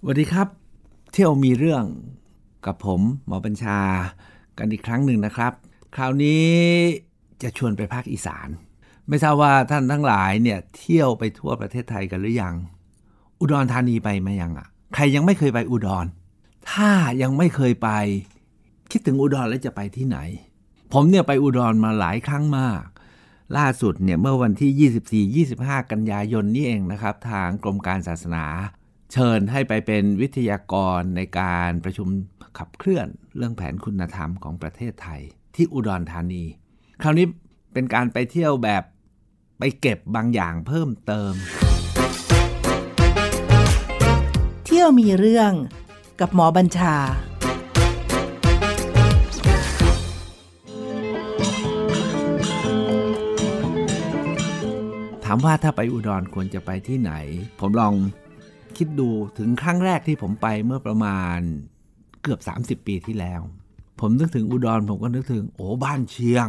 สวัสดีครับ เที่ยวมีเรื่องกับผมหมอบัญชากันอีกครั้งหนึ่งนะครับ คราวนี้จะชวนไปภาคอีสาน ไม่ทราบว่าท่านทั้งหลายเนี่ยเที่ยวไปทั่วประเทศไทยกันหรือยัง อุดรธานีไปมายังอะ ใครยังไม่เคยไปอุดร ถ้ายังไม่เคยไป คิดถึงอุดรแล้วจะไปที่ไหน ผมเนี่ยไปอุดรมาหลายครั้งมาก ล่าสุดเนี่ยเมื่อวันที่ 24-25 กันยายนนี้เองนะครับ ทางกรมการศาสนา เชิญให้ไปเป็นวิทยากรในการประชุมขับเคลื่อนเรื่องแผนคุณธรรมของประเทศไทย ที่อุดรธานี คราวนี้เป็นการไปเที่ยวแบบไปเก็บบางอย่างเพิ่มเติม เที่ยวมีเรื่องกับหมอบัญชาถามว่าถ้าไปอุดรควรจะไปที่ไหน ผมลอง คิดดูถึงครั้งแรกที่ผมไปเมื่อประมาณเกือบ 30 ปีที่แล้ว ผมนึกถึงอุดรผมก็นึกถึงโอ้บ้านเชียง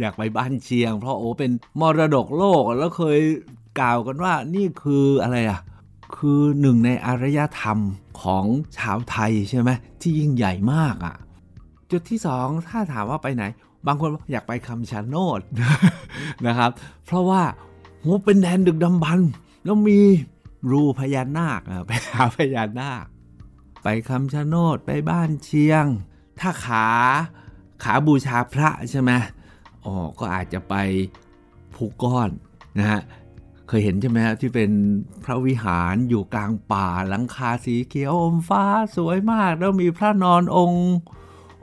อยากไปบ้านเชียง เพราะโอ้เป็นมรดกโลกแล้วเคยกล่าวกันว่านี่คืออะไรอะคือหนึ่งในอารยธรรมของชาวไทยใช่ไหมที่ยิ่งใหญ่มากอะ จุดที่สองถ้าถามว่าไปไหน บางคนอยากไปคำชะโนดนะครับ เพราะว่าโหเป็นแดนดึกดำบรรแล้วมี รูพญานาคไปหาพญานาค ไปคำชะโนดไปบ้านเชียง ถ้าขาขาบูชาพระใช่ไหมอ๋อก็อาจจะไปภูก้อนนะฮะเคยเห็นใช่ไหมที่เป็นพระวิหารอยู่กลางป่าหลังคาสีเขียวอมฟ้าสวยมาก แล้วมีพระนอนองค์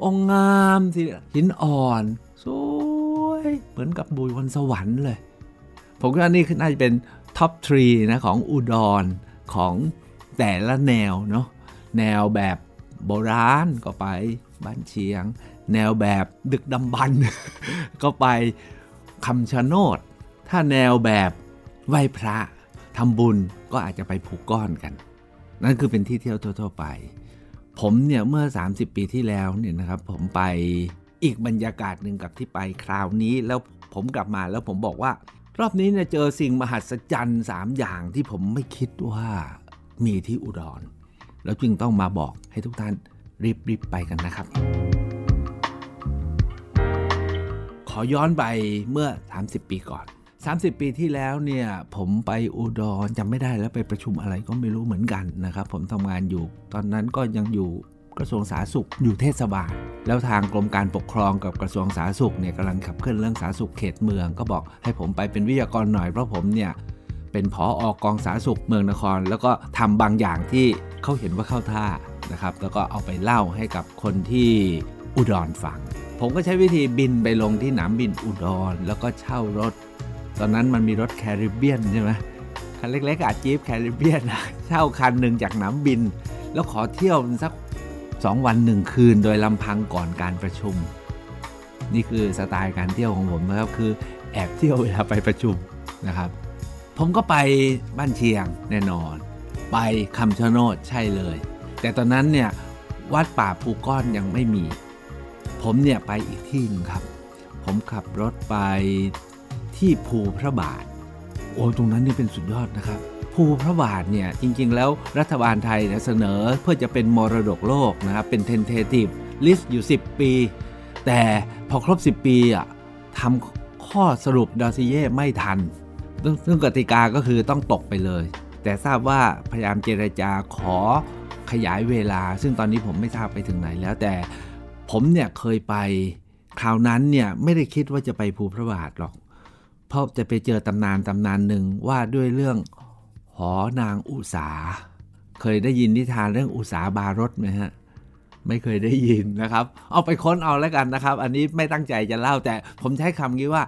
องค์งามสิหินอ่อน สวย เหมือนกับบุยวันสวรรค์เลย ผมว่านี่น่าจะเป็น ท็อปทรีนะของอุดรของแต่ละแนวเนาะแนวแบบโบราณก็ไปบ้านเชียง แนวแบบดึกดำบรรพ์ก็ไปคำชะโนด ถ้าแนวแบบไหว้พระทำบุญก็อาจจะไปผูกก้อนกัน นั่นคือเป็นที่เที่ยวทั่ว ๆ ไป ผมเนี่ยเมื่อ 30 ปีที่แล้วเนี่ยนะครับ ผมไปอีกบรรยากาศหนึ่งกับที่ไปคราวนี้ แล้วผมกลับมาแล้วผมบอกว่า รอบนี้เนี่ยเจอสิ่งมหัศจรรย์สามอย่างที่ผมไม่คิดว่ามีที่อุดร แล้วจึงต้องมาบอกให้ทุกท่านรีบๆไปกันนะครับ ขอย้อนไปเมื่อ 30 ปีก่อน 30 ปีที่แล้วเนี่ยผมไปอุดรจำไม่ได้แล้วไปประชุมอะไรก็ไม่รู้เหมือนกันนะครับ ผมทำงานอยู่ ตอนนั้นก็ยังอยู่ กระทรวงสาธารณสุขอยู่เทศบาล แล้วทางกรมการปกครองกับกระทรวงสาธารณสุขเนี่ยกำลังขับเคลื่อนเรื่องสาธารณสุขเขตเมือง ก็บอกให้ผมไปเป็นวิทยากรหน่อยเพราะผมเนี่ยเป็นผออกองสาธารณสุขเมืองนคร แล้วก็ทำบางอย่างที่เขาเห็นว่าเข้าท่านะครับแล้วก็เอาไปเล่าให้กับคนที่อุดรฟัง ผมก็ใช้วิธีบินไปลงที่หนามบินอุดร แล้วก็เช่ารถ ตอนนั้นมันมีรถแคริบเบียนใช่ไหมคันเล็กๆอาจี๊ปแคริบเบียนเช่าคันหนึ่งจากหนามบิน แล้วขอเที่ยวสัก สองวันหนึ่งคืนโดยลำพังก่อนการประชุม นี่คือสไตล์การเที่ยวของผมนะครับคือแอบเที่ยวเวลาไปประชุมนะครับ ผมก็ไปบ้านเชียงแน่นอน ไปคำชะโนดใช่เลย แต่ตอนนั้นเนี่ยวัดป่าภูก้อนยังไม่มี ผมเนี่ยไปอีกที่หนึงครับ ผมขับรถไปที่ภูพระบาท โอ้ตรงนั้นนี่เป็นสุดยอดนะครับ ภูพระบาทเนี่ยจริงๆ แล้วรัฐบาลไทยเสนอเพื่อจะเป็นมรดกโลกนะครับเป็น tentative list อยู่ 10 ปี แต่พอครบ 10 ปีอะทำข้อสรุปดอซิเย่ไม่ทัน ซึ่งกติกาก็คือต้องตกไปเลย แต่ทราบว่าพยายามเจรจาขอขยายเวลา ซึ่งตอนนี้ผมไม่ทราบไปถึงไหนแล้วแต่ผมเนี่ยเคยไปคราวนั้นเนี่ยไม่ได้คิดว่าจะไปภูพระบาทหรอก เพราะจะไปเจอตำนานตำนานหนึ่งว่าด้วยเรื่อง หอนางอุสา เคยได้ยินนิทานเรื่องอุสาบารถไหมฮะ ไม่เคยได้ยินนะครับ เอาไปค้นเอาแล้วกันนะครับ อันนี้ไม่ตั้งใจจะเล่าแต่ผมใช้คำนี้ว่า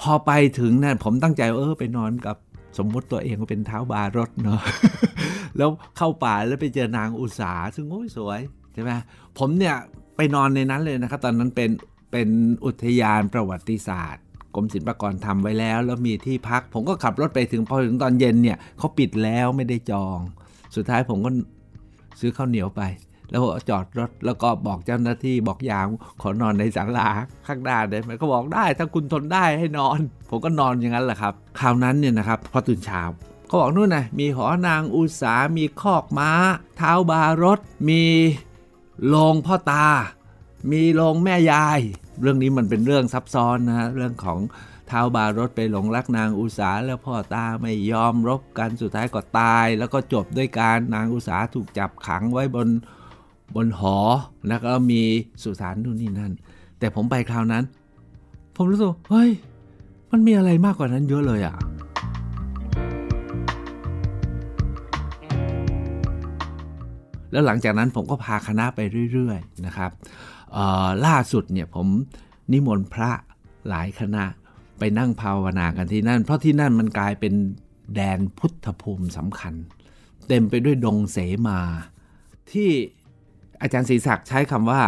พอไปถึงนั่นผมตั้งใจเออไปนอนกับสมมุติตัวเองว่าเป็นเท้าบารถเนาะแล้วเข้าป่าแล้วไปเจอนางอุสาซึ่งโอ้ยสวยใช่ไหมผมเนี่ยไปนอนในนั้นเลยนะครับ ตอนนั้นเป็นเป็นอุทยานประวัติศาสตร์ กรมศิลปากรทำไว้แล้ว แล้วมีที่พัก ผมก็ขับรถไปถึงพอถึงตอนเย็นเนี่ยเขาปิดแล้วไม่ได้จอง สุดท้ายผมก็ซื้อข้าวเหนียวไป แล้วจอดรถแล้วก็บอกเจ้าหน้าที่บอกยามขอนอนในศาลาข้างหน้าได้ไหมก็บอกได้ ถ้าคุณทนได้ให้นอน ผมก็นอนอย่างนั้นแหละครับคราวนั้นเนี่ยนะครับพอตื่นเช้าเขาบอกนู่นนะมีหอนางอุสามีคอกม้า เท้าบารถ มีโรงพ่อตา มีโรงแม่ยาย เรื่องนี้มันเป็นเรื่องซับซ้อนนะฮะเรื่องของท้าวบารถไปหลงรักนางอุสาแล้วพ่อตาไม่ยอมรบกันสุดท้ายก็ตาย แล้วก็จบด้วยการนางอุสาถูกจับขังไว้บนบนหอแล้วก็มีสุสานนู่นนี่นั่น แต่ผมไปคราวนั้น ผมรู้สึกเฮ้ย มันมีอะไรมากกว่านั้นเยอะเลยอะ่ะแล้วหลังจากนั้นผมก็พาคณะไปเรื่อย ๆ นะครับ ล่าสุดเนี่ยผมนิมนต์พระหลายคณะไปนั่งภาวนากันที่นั่น เพราะที่นั่นมันกลายเป็นแดนพุทธภูมิสำคัญ เต็มไปด้วยดงเสมา ที่อาจารย์ศรีศักดิ์ใช้คำว่า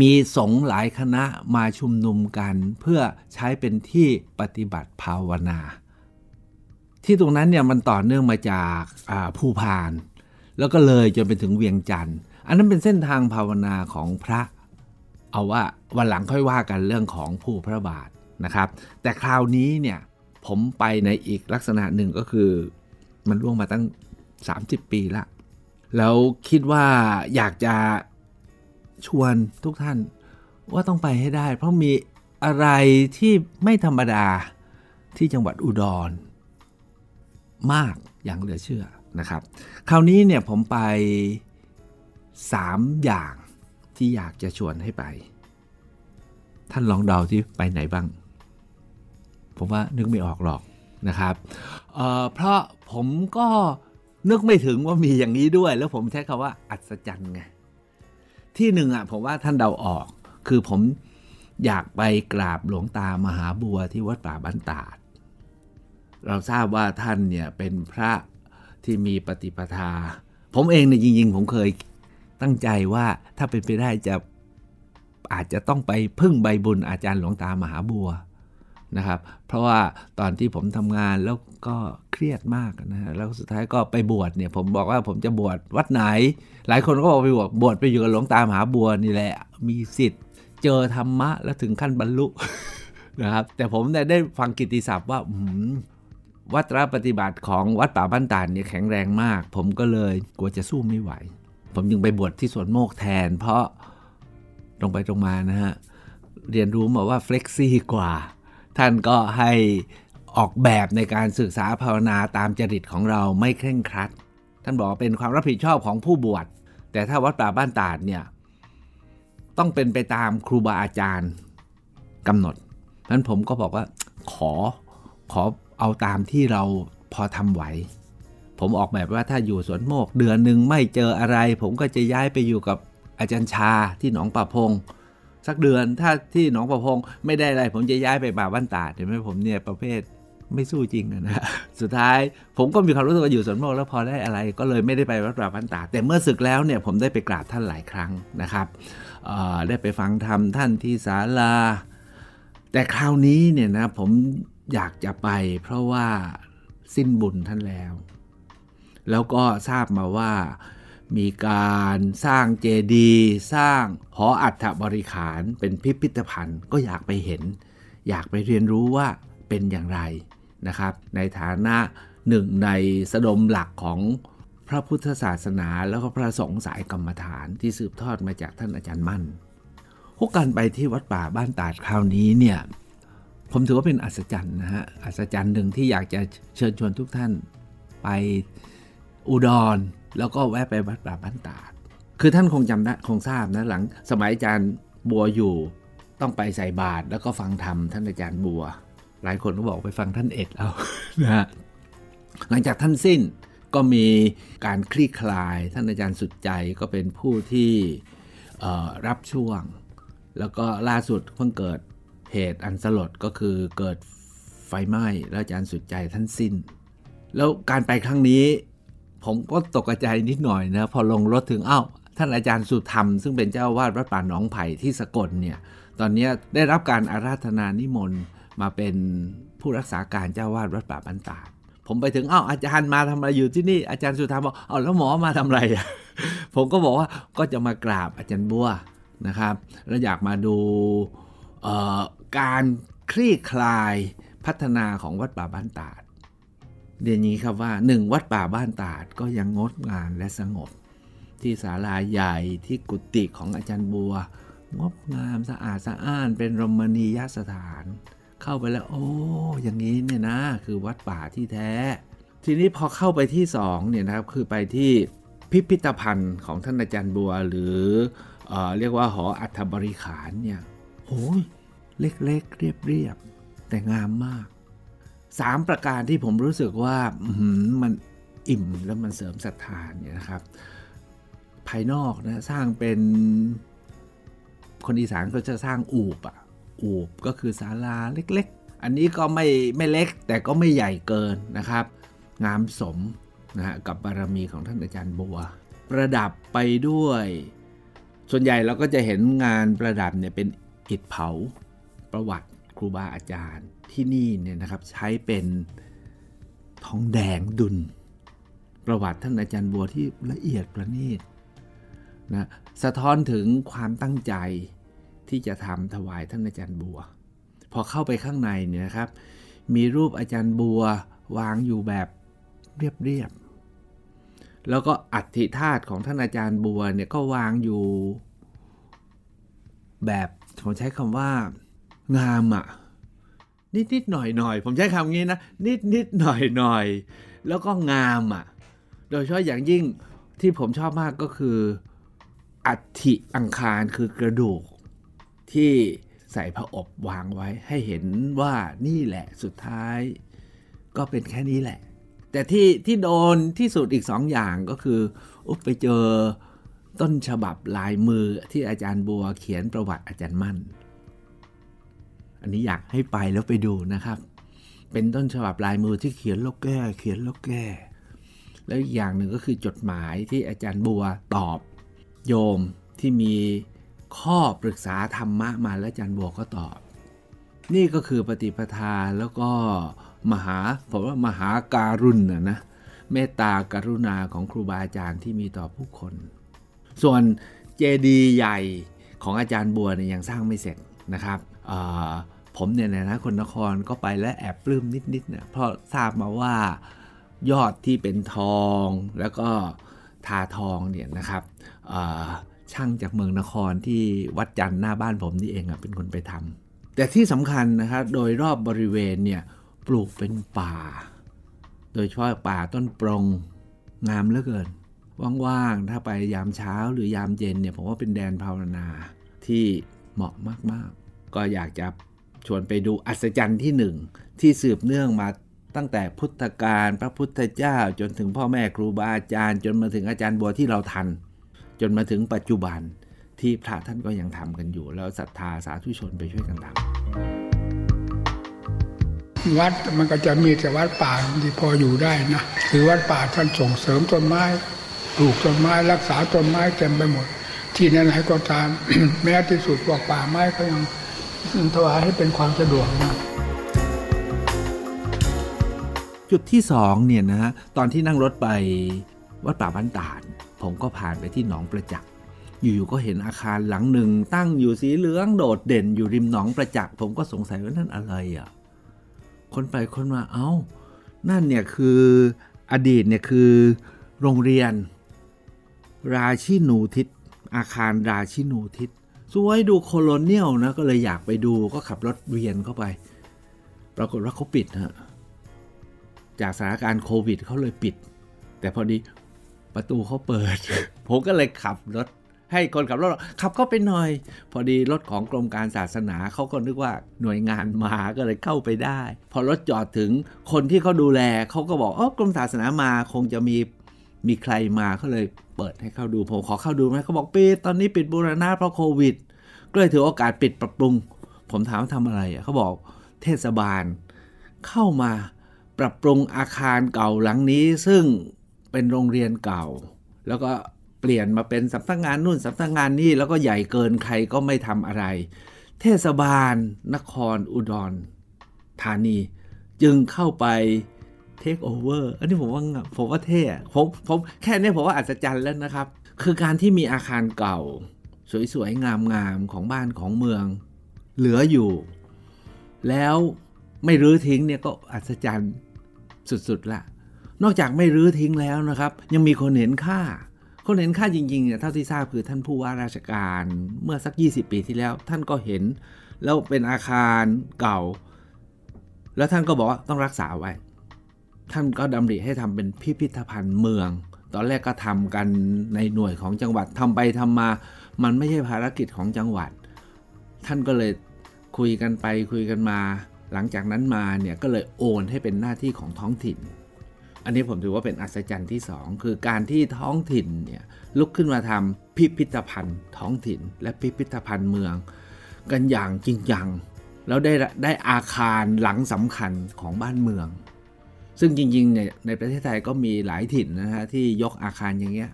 มีสงฆ์หลายคณะมาชุมนุมกัน เพื่อใช้เป็นที่ปฏิบัติภาวนา ที่ตรงนั้นเนี่ยมันต่อเนื่องมาจากภูพาน แล้วก็เลยจนไปถึงเวียงจันทร์ อันนั้นเป็นเส้นทางภาวนาของพระ เอาว่าวันหลังค่อยว่ากันเรื่องของผู้พระบาทนะครับ แต่คราวนี้เนี่ยผมไปในอีกลักษณะหนึ่งก็คือ มันล่วงมาตั้ง 30 ปีละแล้วคิดว่าอยากจะชวนทุกท่านว่าต้องไปให้ได้ เพราะมีอะไรที่ไม่ธรรมดาที่จังหวัดอุดร มากอย่างเหลือเชื่อนะครับ คราวนี้เนี่ยผมไป 3 อย่างที่อยากจะชวนให้ไป ท่านลองเดาที่ไปไหนบ้าง ผมว่านึกไม่ออกหรอกนะครับเเพราะผมก็นึกไม่ถึงว่ามีอย่างนี้ด้วย แล้วผมใช้คาว่าอัศจรรย์ไงที่หนึ่งอะผมว่าท่านเดาออก คือผมอยากไปกราบหลวงตามหาบัวที่วัดป่าบ้านตาด เราทราบว่าท่านเนี่ยเป็นพระที่มีปฏิปทา ผมเองเนี่ยจริงๆ ผมเคย ตั้งใจว่าถ้าเป็นไปได้จะอาจจะต้องไปพึ่งใบบุญอาจารย์หลวงตามหาบัวนะครับ เพราะว่าตอนที่ผมทำงานแล้วก็เครียดมากนะฮะแล้วสุดท้ายก็ไปบวชเนี่ยผมบอกว่าผมจะบวชวัดไหน หลายคนก็บอกไปบวชบวชไปอยู่กับหลวงตามหาบัวนี่แหละมีสิทธิ์ เจอธรรมะแล้วถึงขั้นบรรลุนะครับ แต่ผมได้ฟังกิติศัพท์ว่าวัตรปฏิบัติของวัดป่าบ้านตาลเนี่ยแข็งแรงมาก ผมก็เลยกลัวจะสู้ไม่ไหว ผมจึงไปบวชที่สวนโมกแทน เพราะตรงไปตรงมานะฮะ เรียนรู้มาว่าเฟล็กซี่กว่า ท่านก็ให้ออกแบบในการศึกษาภาวนาตามจริตของเราไม่เคร่งครัด ท่านบอกเป็นความรับผิดชอบของผู้บวช แต่ถ้าวัดป่าบ้านตาดเนี่ย ต้องเป็นไปตามครูบาอาจารย์กำหนดนั้นผมก็บอกว่าขอขอเอาตามที่เราพอทำไหว ผมออกแบบว่าถ้าอยู่สวนโมก เดือนหนึ่งไม่เจออะไร ผมก็จะย้ายไปอยู่กับอาจารย์ชาที่หนองป่าพง สักเดือนถ้าที่หนองประพงไม่ได้อะไร ผมจะย้ายไปป่าบ้านตาดเห็นไหมผมเนี่ยประเภทไม่สู้จริงนะ สุดท้ายผมก็มีความรู้สึกว่าอยู่สวนโมกแล้วพอได้อะไร ก็เลยไม่ได้ไปวัดป่าบ้านตาดแต่เมื่อศึกแล้วเนี่ยผมได้ไปกราบท่านหลายครั้งนะครับได้ไปฟังธรรมท่านที่ศาลา แต่คราวนี้เนี่ยนะผมอยากจะไปเพราะว่าสิ้นบุญท่านแล้ว แล้วก็ทราบมาว่ามีการสร้างเจดีย์สร้างหออัฐบริขารเป็นพิพิธภัณฑ์ก็อยากไปเห็น อยากไปเรียนรู้ว่าเป็นอย่างไรนะครับ ในฐานะหนึ่งในสดมหลักของพระพุทธศาสนาแล้วก็พระสงฆ์สายกรรมฐานที่สืบทอดมาจากท่านอาจารย์มั่นพวกการไปที่วัดป่าบ้านตาดคราวนี้เนี่ยผมถือว่าเป็นอัศจรรย์นะฮะอัศจรรย์หนึ่งที่อยากจะเชิญชวนทุกท่านไป อุดร แล้วก็แวะไปวัดป่าบ้านตาด คือท่านคงจำได้คงทราบนะหลังสมัยอาจารย์บัวอยู่ต้องไปใส่บาตรแล้วก็ฟังธรรมท่านอาจารย์บัว หลายคนก็บอกไปฟังท่านเอ็ดเอานะฮะหลังจากท่านสิ้นก็มีการคลี่คลาย ท่านอาจารย์สุดใจก็เป็นผู้ที่รับช่วง แล้วก็ล่าสุดเพิ่งเกิดเหตุอันสลดก็คือเกิดไฟไหม้แล้วอาจารย์สุดใจท่านสิ้น แล้วการไปครั้งนี้ ผมก็ตกใจนิดหน่อยนะพอลงรถถึงอ้าวท่านอาจารย์สุธรรม ซึ่งเป็นเจ้าวาดวัดป่าหนองไผ่ที่สกลเนี่ยตอนนี้ได้รับการอาราธนานิมนต์มาเป็นผู้รักษาการเจ้าวาดวัดป่าบันตาผมไปถึงอ้าวอาจารย์มาทำอะไรอยู่ที่นี่อาจารย์สุธรรมบอกอ้าวแล้วหมอมาทำอะไรผมก็บอกว่าก็จะมากราบอาจารย์บัวนะครับแล้วอยากมาดูการคลี่คลายพัฒนาของวัดป่าบ้านตาด เรียนนี้ครับว่าหนึ่งวัดป่าบ้านตาดก็ยังงดงามและสงบ ที่ศาลาใหญ่ที่กุฏิของอาจารย์บัว งดงามสะอาดสะอ้านเป็นรมณียสถาน เข้าไปแล้ว โอ้อย่างนี้เนี่ยนะ คือวัดป่าที่แท้ ทีนี้พอเข้าไปที่สองเนี่ยนะครับคือไปที่พิพิธภัณฑ์ของท่านอาจารย์บัว หรือเออเรียกว่าหออัฐบริขารเนี่ยโอ้ยเล็กๆเรียบๆแต่งามมาก สามประการที่ผมรู้สึกว่ามันอิ่มแล้วมันเสริมศรัทธาเนี่ยนะครับ ภายนอกนะสร้างเป็นคนอีสานก็จะสร้างอูบอะอูบก็คือศาลาเล็กๆ อันนี้ก็ไม่ไม่เล็กแต่ก็ไม่ใหญ่เกินนะครับ งามสมนะฮะกับบารมีของท่านอาจารย์บัว ประดับไปด้วย ส่วนใหญ่เราก็จะเห็นงานประดับเนี่ยเป็นอิฐเผาประวัติครูบาอาจารย์ ที่นี่เนี่ยนะครับใช้เป็นทองแดงดุล ประวัติท่านอาจารย์บัวที่ละเอียดประณีตนะสะท้อนถึงความตั้งใจที่จะทำถวายท่านอาจารย์บัว พอเข้าไปข้างในเนี่ยนะครับ มีรูปอาจารย์บัววางอยู่แบบเรียบๆแล้วก็อัฐิธาตุของท่านอาจารย์บัวเนี่ยก็วางอยู่แบบผมใช้คำว่างามอะ่ะ นิดนิดหน่อยหน่อยผมใช้คำงี้นะ นิดนิดหน่อยหน่อยแล้วก็งามอะ่ะ โดยเฉพาะอย่างยิ่งที่ผมชอบมากก็คืออัฐิอังคารคือกระดูก ที่ใส่พระอบวางไว้ ให้เห็นว่านี่แหละสุดท้าย ก็เป็นแค่นี้แหละ แต่ที่ที่โดนที่สุดอีกสองอย่างก็คืออุไปเจอต้นฉบับลายมือที่อาจารย์บัวเขียนประวัติอาจารย์มั่น อันนี้อยากให้ไปแล้วไปดูนะครับ เป็นต้นฉบับลายมือที่เขียนแล้วแก้เขียนแล้วแก้ แล้วอีกอย่างหนึ่งก็คือจดหมายที่อาจารย์บัวตอบ โยมที่มีข้อปรึกษาธรรมะมาแล้วอาจารย์บัวก็ตอบ นี่ก็คือปฏิปทาแล้วก็มหาผมว่ามหาการุณนะนะเมตตากรุณาของครูบาอาจารย์ที่มีต่อผู้คน ส่วนเจดีย์ใหญ่ของอาจารย์บัวเนี่ยยังสร้างไม่เสร็จนะครับ ผมเนี่ยนะคนนครก็ไปและแอบปลื้มนิดๆเนี่ยเพราะทราบมาว่ายอดที่เป็นทองแล้วก็ทาทองเนี่ยนะครับช่างจากเมืองนครที่วัดจันทร์หน้าบ้านผมนี่เองอะเป็นคนไปทำแต่ที่สำคัญนะครับโดยรอบบริเวณเนี่ยปลูกเป็นป่า โดยเฉพาะป่าต้นปรงงามเหลือเกิน ว่างๆ ถ้าไปยามเช้าหรือยามเย็นเนี่ยผมว่าเป็นแดนภาวนาที่เหมาะมาก ก็อยากจะชวนไปดูอัศจรรย์ที่หนึ่งที่สืบเนื่องมาตั้งแต่พุทธกาลพระพุทธเจ้าจนถึงพ่อแม่ครูบาอาจารย์ จนมาถึงอาจารย์บัวที่เราทัน จนมาถึงปัจจุบันที่พระท่านก็ยังทำกันอยู่ แล้วศรัทธาสาธุชนไปช่วยกันทำวัดมันก็จะมีแต่วัดป่าที่พออยู่ได้นะคือวัดป่าท่านส่งเสริมต้นไม้ปลูกต้นไม้รักษาต้นไม้เต็มไปหมด ที่ไหนๆก็ตาม แม้ที่สุดพวกป่าไม้ก็ยัง ถวายให้เป็นความสะดวกนะจุดที่สองเนี่ยนะฮะตอนที่นั่งรถไปวัดป่าบ้านตาดผมก็ผ่านไปที่หนองประจักษ์อยู่ๆก็เห็นอาคารหลังหนึ่ง ตั้งอยู่สีเหลืองโดดเด่นอยู่ริมหนองประจักษ์ผมก็สงสัยว่านั่นอะไรอะคนไปคนมาเอา้า นั่นเนี่ยคืออดีตเนี่ยคือโรงเรียน ราชินูทิศอาคารราชินูทิศ สวยดูโคโลเนียลนะก็เลยอยากไปดูก็ขับรถเวียนเข้าไป ปรากฏว่าเขาปิดฮะจากสถานการณ์โควิดเขาเลยปิด แต่พอดีประตูเขาเปิด ผมก็เลยขับรถให้คนขับรถขับเข้าไปหน่อย พอดีรถของกรมการศาสนาเขาก็นึกว่าหน่วยงานมาก็เลยเข้าไปได้ พอรถจอดถึงคนที่เขาดูแลเขาก็บอกอ๋อกรมศาสนามาคงจะมี มีใครมาเขาเลยเปิดให้เข้าดูผมขอเข้าดูไหมเขาบอกปิดตอนนี้ปิดบูรณะเพราะโควิด ก็เลยถือโอกาสปิดปรับปรุง ผมถามว่าทำอะไรเขาบอกเทศบาล เข้ามาปรับปรุงอาคารเก่าหลังนี้ ซึ่งเป็นโรงเรียนเก่า แล้วก็เปลี่ยนมาเป็นสำนักงานนู่นสำนักงานนี่แล้วก็ใหญ่เกินใครก็ไม่ทำอะไร เทศบาลนครอุดรธานี จึงเข้าไป take over อันนี้ผมว่าผมว่าเท่ผมผมแค่นี้ผมว่าอัศจรรย์แล้วนะครับ คือการที่มีอาคารเก่า สวยๆ งามๆ ของบ้านของเมือง เหลืออยู่ แล้วไม่รื้อทิ้งเนี่ยก็อัศจรรย์สุดๆละนอกจากไม่รื้อทิ้งแล้วนะครับ ยังมีคนเห็นค่า คนเห็นค่าจริงๆเนี่ยเท่าที่ทราบคือท่านผู้ว่าราชการเมื่อสัก 20 ปีที่แล้ว ท่านก็เห็น แล้วเป็นอาคารเก่า แล้วท่านก็บอกว่าต้องรักษาไว้ ท่านก็ดำริให้ทำเป็นพิพิธภัณฑ์เมือง ตอนแรกก็ทำกันในหน่วยของจังหวัดทำไปทำมา มันไม่ใช่ภารกิจของจังหวัด ท่านก็เลยคุยกันไปคุยกันมา หลังจากนั้นมาเนี่ยก็เลยโอนให้เป็นหน้าที่ของท้องถิ่น อันนี้ผมถือว่าเป็นอัศจรรย์ที่ 2 คือการที่ท้องถิ่นเนี่ยลุกขึ้นมาทำพิพิธภัณฑ์ ท้องถิ่น และพิพิธภัณฑ์เมือง กันอย่างจริงจังแล้วได้ได้อาคารหลังสำคัญของบ้านเมือง ซึ่งจริงๆเนี่ยในประเทศไทยก็มีหลายถิ่นนะฮะที่ยกอาคารอย่างเงี้ย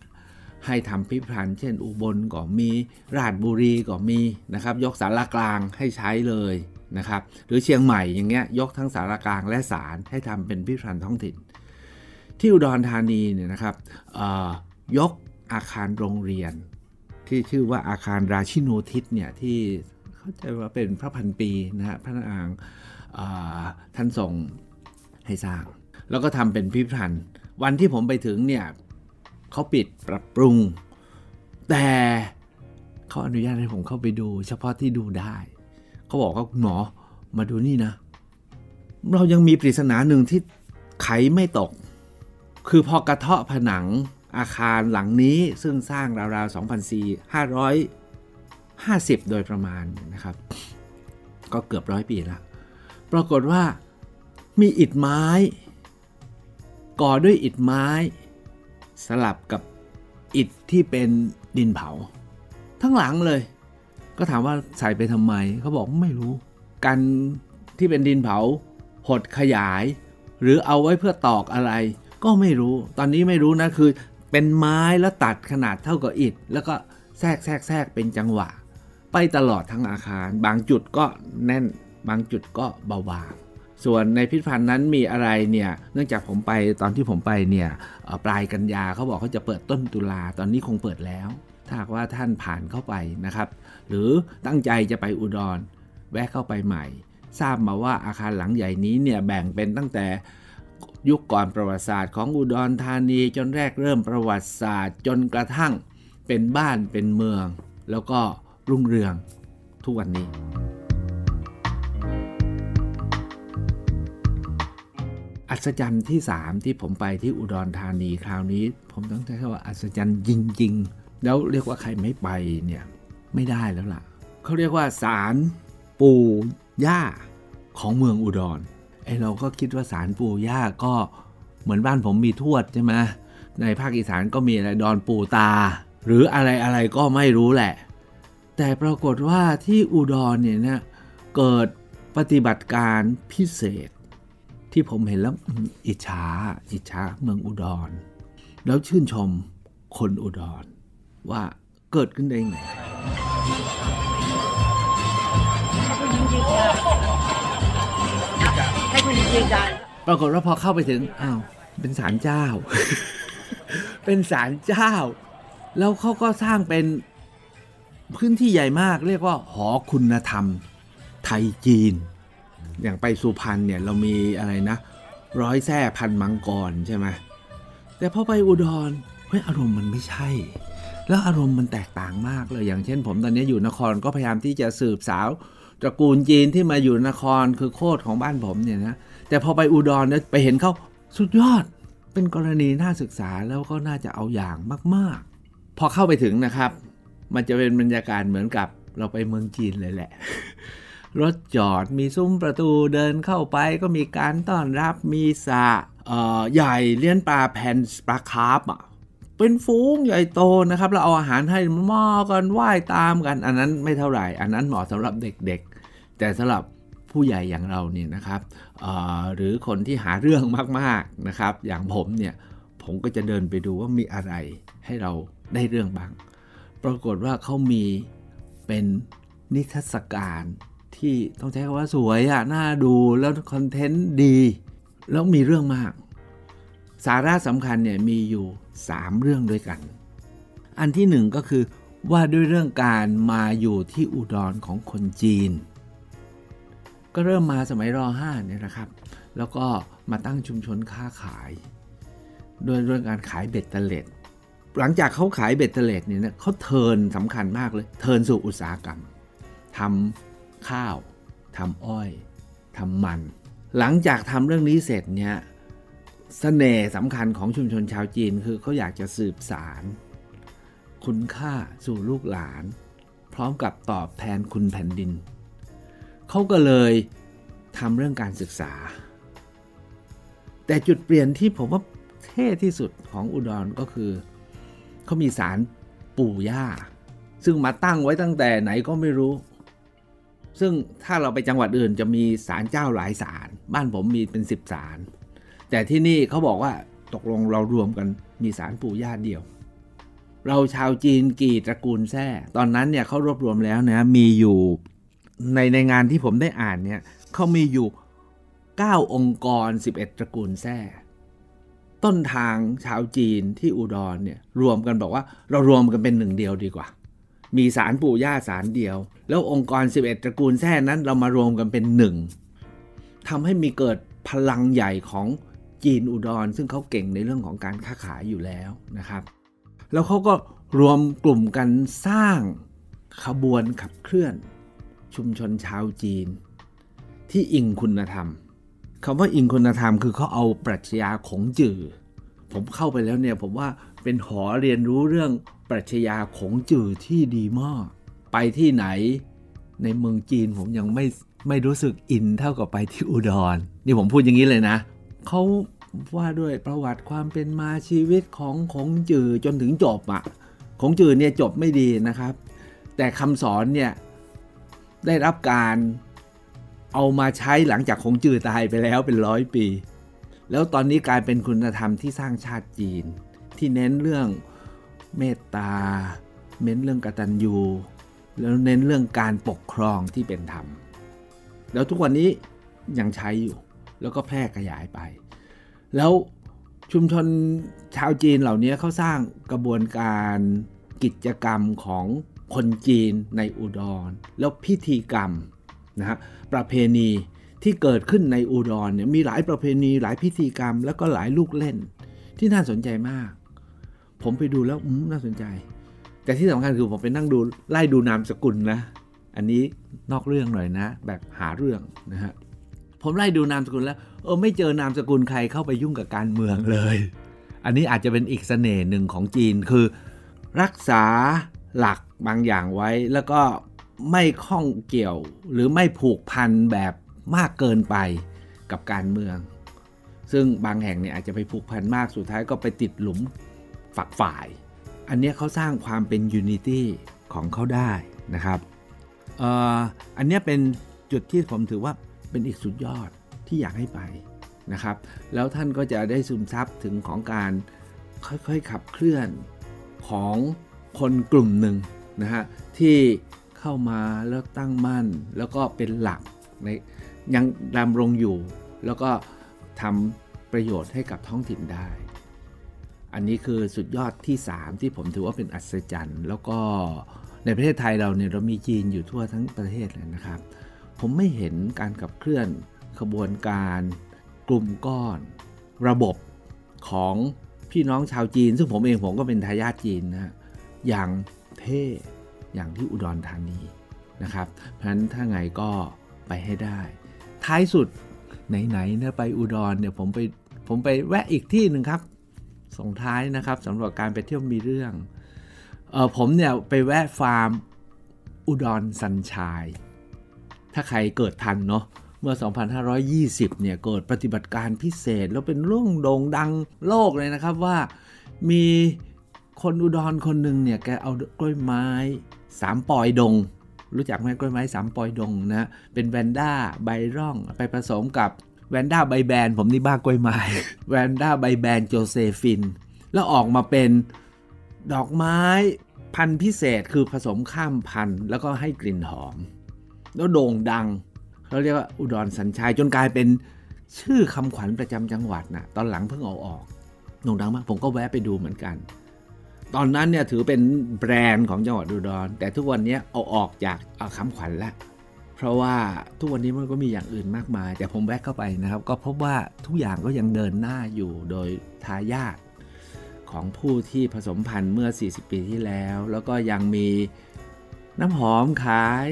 ให้ทำพิพิธภัณฑ์เช่นอุบลก็มีราชบุรีก็มีนะครับ ยกสารกลางให้ใช้เลยนะครับ หรือเชียงใหม่อย่างเงี้ยยกทั้งสารกลางและศาลให้ทำเป็นพิพิธภัณฑ์ท้องถิ่น ที่อุดรธานีเนี่ยนะครับยกอาคารโรงเรียน ที่ชื่อว่าอาคารราชินูทิศเนี่ยที่เข้าใจว่าเป็นพระพันปีนะฮะพระนางท่านส่งให้สร้าง แล้วก็ทำเป็นพิพิธภัณฑ์ วันที่ผมไปถึงเนี่ยเขาปิดปรับปรุง แต่เขาอนุญาตให้ผมเข้าไปดู เฉพาะที่ดูได้ เขาบอกว่าหมอมาดูนี่นะ เรายังมีปริศนาหนึ่งที่ไขไม่ตก คือพอกระเทาะผนังอาคารหลังนี้ซึ่งสร้างราวๆ2,450 โดยประมาณนะครับ ก็เกือบร้อยปีแล้วปรากฏว่ามีอิฐไม้ ก่อด้วยอิฐไม้ สลับกับอิฐที่เป็นดินเผา ทั้งหลังเลย ก็ถามว่าใส่ไปทำไมเขาบอกไม่รู้ กันที่เป็นดินเผา หดขยาย หรือเอาไว้เพื่อตอกอะไร ก็ไม่รู้ ตอนนี้ไม่รู้นะคือ เป็นไม้แล้วตัดขนาดเท่ากับอิฐ แล้วก็แทรกแทรกแทรกเป็นจังหวะ ไปตลอดทั้งอาคาร บางจุดก็แน่น บางจุดก็เบาบาง ส่วนในพิพิธภัณฑ์นั้นมีอะไรเนี่ย เนื่องจากผมไปตอนที่ผมไปเนี่ยปลายกันยาเขาบอกเขาจะเปิดต้นตุลาตอนนี้คงเปิดแล้ว ถ้าหากว่าท่านผ่านเข้าไปนะครับ หรือตั้งใจจะไปอุดร แวะเข้าไปใหม่ ทราบมาว่าอาคารหลังใหญ่นี้เนี่ยแบ่งเป็นตั้งแต่ยุคก่อนประวัติศาสตร์ของอุดรธานีจนแรกเริ่มประวัติศาสตร์ จนกระทั่งเป็นบ้านเป็นเมือง แล้วก็รุ่งเรืองทุกวันนี้ อัศจรรย์ที่ 3 ที่ผมไปที่อุดรธานีคราวนี้ ผมต้องใช้คำว่าอัศจรรย์จริง ๆ แล้วเรียกว่าใครไม่ไปเนี่ยไม่ได้แล้วล่ะเขาเรียกว่าศาลปู่ย่าของเมืองอุดรไอเราก็คิดว่าสารปู่ย่าก็เหมือนบ้านผมมีทวดใช่ไหมในภาคอีสานก็มีอะไรดอนปู่ตา หรืออะไรอะไรก็ไม่รู้แหละ แต่ปรากฏว่าที่อุดรเนี่ยนะเกิดปฏิบัติการพิเศษ ที่ผมเห็นแล้วอิจฉาอิจฉาเมืองอุดร แล้วชื่นชมคนอุดร ว่าเกิดขึ้นได้ไงปรากฏว่าพอเข้าไปถึงอ้าวเป็นศาลเจ้า เป็นศาลเจ้า แล้วเขาก็สร้างเป็นพื้นที่ใหญ่มาก เรียกว่าหอคุณธรรม ไทยจีน อย่างไปสุพรรณเนี่ยเรามีอะไรนะร้อยแท่พันมังกรใช่ไหมแต่พอไปอุดรเฮ้ยอารมณ์มันไม่ใช่ แล้วอารมณ์มันแตกต่างมากเลยอย่างเช่น ผมตอนนี้อยู่นครก็พยายามที่จะสืบสาวตระกูลจีนที่มาอยู่นครคือโคตรของบ้านผมเนี่ยนะแต่พอไปอุดรเนี่ยไปเห็นเขาสุดยอดเป็นกรณีน่าศึกษาแล้วก็น่าจะเอาอย่างมากๆ พอเข้าไปถึงนะครับ มันจะเป็นบรรยากาศเหมือนกับเราไปเมืองจีนเลยแหละ รถจอดมีซุ้มประตูเดินเข้าไปก็มีการต้อนรับมีสระใหญ่เลี้ยนปลาแผ่นปลาคาร์ฟอะเป็นฟูงใหญ่โตนะครับเราเอาอาหารให้มอกันไหว้ตามกัน อันนั้นไม่เท่าไหร่ อันนั้นเหมาะสำหรับเด็กๆ แต่สำหรับผู้ใหญ่อย่างเราเนี่ยนะครับหรือคนที่หาเรื่องมากๆนะครับ อย่างผมเนี่ยผมก็จะเดินไปดูว่ามีอะไรให้เราได้เรื่องบ้าง ปรากฏว่าเขามีเป็นนิทรรศการ ที่ต้องใช้คำว่าสวยอะน่าดูแล้วคอนเทนต์ดี แล้วมีเรื่องมาก สาระสำคัญเนี่ยมีอยู่ 3 เรื่องด้วยกัน อันที่หนึ่งก็คือว่าด้วยเรื่องการมาอยู่ที่อุดรของคนจีน ก็เริ่มมาสมัยร .5 เนี่ยนะครับ แล้วก็มาตั้งชุมชนค้าขายโดยเรื่องการขายเบ็ดเตล็ดหลังจากเขาขายเบ็ดเตล็ดเนี่ยเขาเทินสำคัญมากเลย เทินสู่อุตสาหกรรมทำ ข้าวทำอ้อยทำมัน หลังจากทำเรื่องนี้เสร็จเนี่ยสเสน่ห์สำคัญของชุมชนชาวจีนคือเขาอยากจะสืบสาร คุณค่าสู่ลูกหลาน พร้อมกับตอบแทนคุณแผ่นดิน เขาก็เลยทำเรื่องการศึกษา แต่จุดเปลี่ยนที่ผมว่าเท่ที่สุดของอุดรก็คือเขามีศาลปู่ย่าซึ่งมาตั้งไว้ตั้งแต่ไหนก็ไม่รู้ ซึ่งถ้าเราไปจังหวัดอื่นจะมีศาลเจ้าหลายศาลบ้านผมมีเป็นสิบศาลแต่ที่นี่เขาบอกว่าตกลงเรารวมกันมีศาลปู่ย่าเดียว เราชาวจีนกี่ตระกูลแท้ตอนนั้นเนี่ยเขารวบรวมแล้วนะมีอยู่ในในงานที่ผมได้อ่านเนี่ยเขามีอยู่ 9 องค์กร 11 ตระกูลแท้ต้นทางชาวจีนที่อุดรเนี่ยรวมกันบอกว่าเรารวมกันเป็นหนึ่งเดียวดีกว่า มีสารปู่ย่าสารเดียว แล้วองค์กร 11 ตระกูลแท้นั้นเรามารวมกันเป็นหนึ่งทำให้มีเกิดพลังใหญ่ของจีนอุดร ซึ่งเขาเก่งในเรื่องของการค้าขายอยู่แล้วนะครับ แล้วเขาก็รวมกลุ่มกันสร้างขบวนขับเคลื่อน ชุมชนชาวจีน ที่อิงคุณธรรมคำว่าอิงคุณธรรมคือเขาเอาปรัชญาของจือ ผมเข้าไปแล้วเนี่ยผมว่าเป็นหอเรียนรู้เรื่องปรัชญาของจือที่ดีมากไปที่ไหนในเมืองจีนผมยังไม่ไม่รู้สึกอินเท่ากับไปที่อุดร นี่ผมพูดอย่างนี้เลยนะเขาว่าด้วยประวัติความเป็นมาชีวิตของของจือจนถึงจบอะของจือเนี่ยจบไม่ดีนะครับ แต่คำสอนเนี่ยได้รับการเอามาใช้หลังจากคงจือตายไปแล้วเป็นร้อยปี แล้วตอนนี้กลายเป็นคุณธรรมที่สร้างชาติจีน ที่เน้นเรื่องเมตตา เน้นเรื่องกตัญญูแล้วเน้นเรื่องการปกครองที่เป็นธรรม แล้วทุกวันนี้ยังใช้อยู่แล้วก็แพร่ขยายไป แล้วชุมชนชาวจีนเหล่านี้เขาสร้างกระบวนการกิจกรรมของคนจีนในอุดร แล้วพิธีกรรมนะฮะประเพณี ที่เกิดขึ้นในอุดรเนี่ยมีหลายประเพณีหลายพิธีกรรม แล้วก็หลายลูกเล่น ที่น่าสนใจมาก ผมไปดูแล้วน่าสนใจ แต่ที่สำคัญคือผมไปนั่งดูไล่ดูนามสกุลนะ อันนี้นอกเรื่องหน่อยนะ แบบหาเรื่องนะฮะผมไล่ดูนามสกุลแล้วเออไม่เจอนามสกุลใครเข้าไปยุ่งกับการเมืองเลย อันนี้อาจจะเป็นอีกเสน่ห์หนึ่งของจีนคือ รักษาหลักบางอย่างไว้แล้วก็ไม่ข้องเกี่ยวหรือไม่ผูกพันแบบ มากเกินไปกับการเมือง ซึ่งบางแห่งเนี่ยอาจจะไปผูกพันมากสุดท้ายก็ไปติดหลุมฝักฝ่าย อันนี้เขาสร้างความเป็น unity ของเขาได้นะครับอันนี้เป็นจุดที่ผมถือว่าเป็นอีกสุดยอดที่อยากให้ไปนะครับ แล้วท่านก็จะได้ซึมซับถึงของการค่อยๆขับเคลื่อนของคนกลุ่มหนึ่งนะฮะที่เข้ามาแล้วตั้งมั่นแล้วก็เป็นหลักใน ยังดำรงอยู่ แล้วก็ทำประโยชน์ให้กับท้องถิ่นได้ อันนี้คือสุดยอดที่ 3 ที่ผมถือว่าเป็นอัศจรรย์ แล้วก็ในประเทศไทยเราเนี่ยเรามีจีนอยู่ทั่วทั้งประเทศเลยนะครับ ผมไม่เห็นการขับเคลื่อนขบวนการกลุ่มก้อน ระบบของพี่น้องชาวจีน ซึ่งผมเองผมก็เป็นทายาทจีนนะอย่างเท่อย่างที่อุดรธานีนะครับ เพราะฉะนั้นถ้าไงก็ไปให้ได้ ท้ายสุดไหนๆเนี่ยไปอุดรเนี่ยผมไปผมไปแวะอีกที่หนึ่งครับส่งท้ายนะครับสำหรับการไปเที่ยวมีเรื่องเออผมเนี่ยไปแวะฟาร์มอุดรสัญชัยถ้าใครเกิดทันเนาะเมื่อ 2520 เนี่ยเกิดปฏิบัติการพิเศษ แล้วเป็นเรื่องโด่งดังโลกเลยนะครับว่ามีคนอุดรคนหนึ่งเนี่ยแกเอากล้วยไม้สามปอยดง รู้จักไหมกล้วยไม้สามปอยดงนะเป็นแวนด้าใบร่องไปผสมกับแวนด้าใบแบนผมนี่บ้ากล้วยไม้แวนด้าใบแบนโจเซฟิน แล้วออกมาเป็นดอกไม้พันธุ์พิเศษคือผสมข้ามพันธุ์แล้วก็ให้กลิ่นหอม แล้วโด่งดังเขาเรียกว่าอุดรสัญชัยจนกลายเป็นชื่อคำขวัญประจำจังหวัดนะตอนหลังเพิ่งเอาออกโด่งดังมากผมก็แวะไปดูเหมือนกัน ตอนนั้นเนี่ยถือเป็นแบรนด์ของจังหวัดอุดร แต่ทุกวันนี้เอาออกจากเอาคำขวัญล้วเพราะว่าทุกวันนี้มันก็มีอย่างอื่นมากมาย แต่ผมแวะเข้าไปนะครับ ก็พบว่าทุกอย่างก็ยังเดินหน้าอยู่โดยทายาทของผู้ที่ผสมพันธุ์เมื่อ 40 ปีที่แล้ว แล้วก็ยังมีน้ำหอมขาย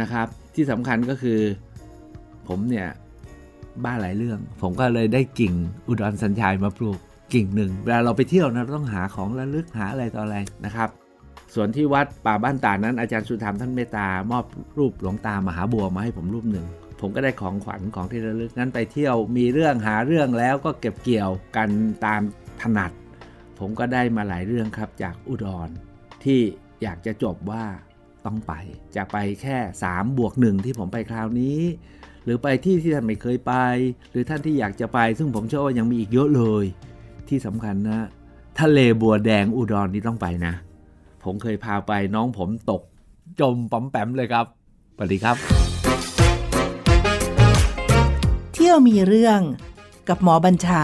นะครับ ที่สำคัญก็คือผมเนี่ยบ้าหลายเรื่อง ผมก็เลยได้กิ่งอุดรสัญชัยมาปลูก กิ่งหนึ่งเวลาเราไปเที่ยวนะต้องหาของระลึกหาอะไรต่ออะไรนะครับ ส่วนที่วัดป่าบ้านตานั้นอาจารย์สุธรรมท่านเมตตามอบรูปหลวงตามหาบัวมาให้ผมรูปหนึ่งผมก็ได้ของขวัญของที่ระลึกนั้นไปเที่ยวมีเรื่องหาเรื่องแล้วก็เก็บเกี่ยวกันตามถนัด ผมก็ได้มาหลายเรื่องครับจากอุดร ที่อยากจะจบว่าต้องไป จะไปแค่3บวกหนึ่งที่ผมไปคราวนี้ หรือไปที่ที่ท่านไม่เคยไป หรือท่านที่อยากจะไป ซึ่งผมเชื่อว่ายังมีอีกเยอะเลย ที่สำคัญนะ ทะเลบัวแดงอุดรนี่ต้องไปนะ ผมเคยพาไปน้องผมตก จมป๋อมแปมเลยครับสวัสดีครับ เที่ยวมีเรื่องกับหมอบัญชา